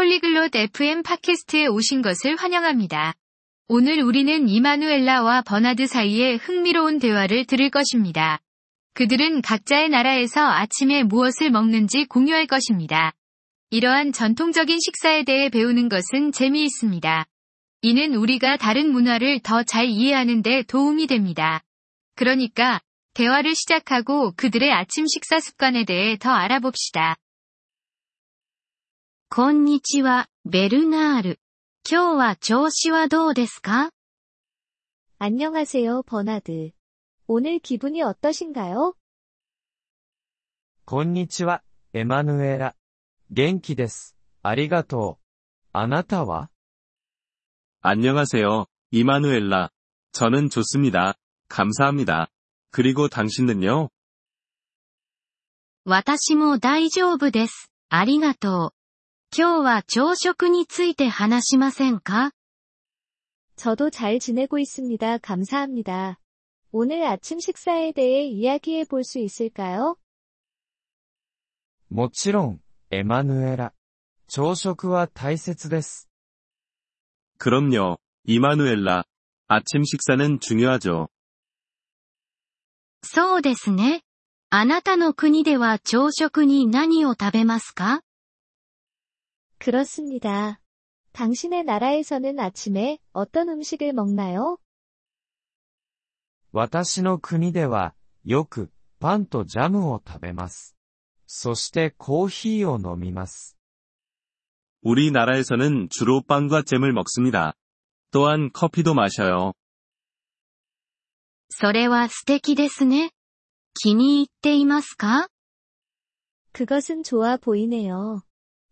폴리글롯 FM 팟캐스트에 오신 것을 환영합니다. 오늘 우리는 이마누엘라와 버나드 사이의 흥미로운 대화를 들을 것입니다. 그들은 각자의 나라에서 아침에 무엇을 먹는지 공유할 것입니다. 이러한 전통적인 식사에 대해 배우는 것은 재미있습니다. 이는 우리가 다른 문화를 더 잘 이해하는 데 도움이 됩니다. 그러니까 대화를 시작하고 그들의 아침 식사 습관에 대해 더 알아봅시다. こんにちは、ベルナール。今日は調子はどうですか 안녕하세요, 버나드. 오늘 기분이 어떠신가요? こんにちは、エマヌエラ。元気です。ありがとう。あなたは 안녕하세요, 이마누엘라. 저는 좋습니다. 감사합니다. 그리고 당신은요? 私も大丈夫です。ありがとう。 今日は朝食について話しませんか 저도 잘 지내고 있습니다. 감사합니다. 오늘 아침 식사에 대해 이야기해 볼 수 있을까요? もちろん、エマヌエラ。朝食は大切です。 그럼요, 이마누엘라. 아침 식사는 중요하죠. そうですね。あなたの国では朝食に何を食べますか 그렇습니다. 당신의 나라에서는 아침에 어떤 음식을 먹나요? 私の国では、よく、パンとジャムを食べます。そしてコーヒーを飲みます。 우리나라에서는 주로 빵과 잼을 먹습니다. 또한 커피도 마셔요. それは素敵ですね。気に入っていますか 그것은 좋아 보이네요.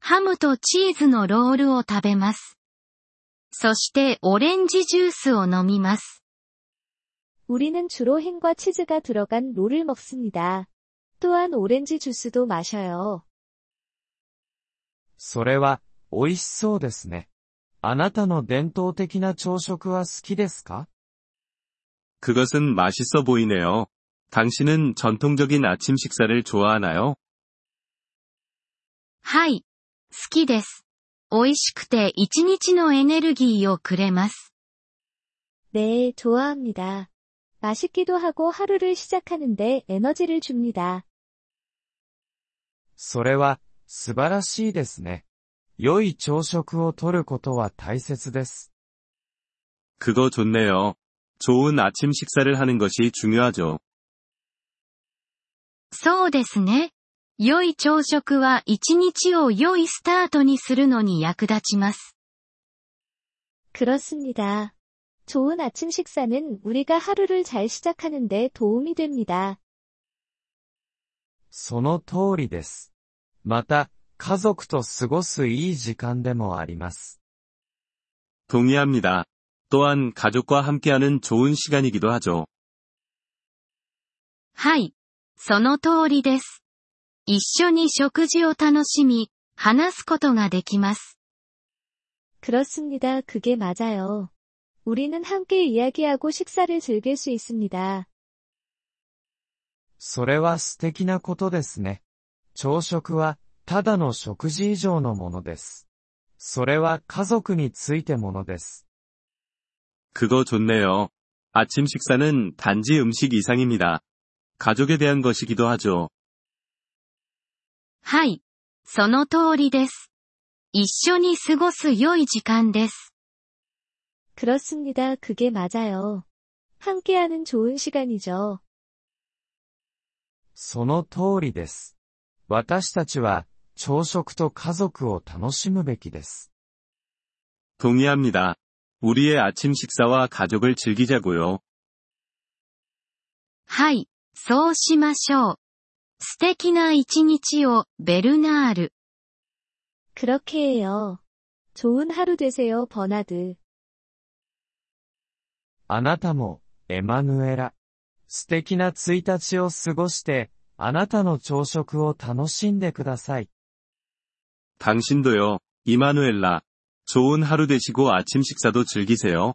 ハムとチーズのロールを食べます。そしてオレンジジュースを飲みます。 우리는 주로 햄과 치즈가 들어간 롤을 먹습니다. 또한 오렌지 주스도 마셔요. それは、美味しそうですね。あなたの伝統的な朝食は好きですか 그것은 맛있어 보이네요. 당신은 전통적인 아침 식사를 좋아하나요? はい。 好きです。美味しくて一日のエネルギーをくれます。 네, 좋아합니다. 맛있기도 하고 하루를 시작하는데 에너지를 줍니다. それは、素晴らしいですね。良い朝食をとることは大切です。 그거 좋네요. 좋은 아침 식사를 하는 것이 중요하죠. そうですね。 良い朝食は一日を良いスタートにするのに役立ちます。 그렇습니다. 좋은 아침 식사는 우리가 하루를 잘 시작하는데 도움이 됩니다. その通りです。また、家族と過ごすいい時間でもあります。 동의합니다. 또한 가족과 함께하는 좋은 시간이기도 하죠. はい。その通りです。 一緒に食事を楽しみ、話すことができます。 그렇습니다. 그게 맞아요. 우리는 함께 이야기하고 식사를 즐길 수 있습니다. それは素敵なことですね。朝食は、ただの食事以上のものです。それは家族についてものです。 그거 좋네요. 아침 식사는 단지 음식 이상입니다. 가족에 대한 것이기도 하죠. はい。その通りです。一緒に過ごす良い時間です。 그렇습니다. 그게 맞아요. 함께하는 좋은 시간이죠. その通りです。私たちは、朝食と家族を楽しむべきです。 동의합니다. 우리의 아침 식사와 가족을 즐기자고요. はい。そうしましょう。 素敵な一日を、ベルナール。 그렇게 해요. 좋은 하루 되세요, 버나드. あなたも、エマヌエラ。素敵な1日を過ごして、あなたの朝食を楽しんでください。 당신도요, 이마누엘라. 좋은 하루 되시고 아침 식사도 즐기세요.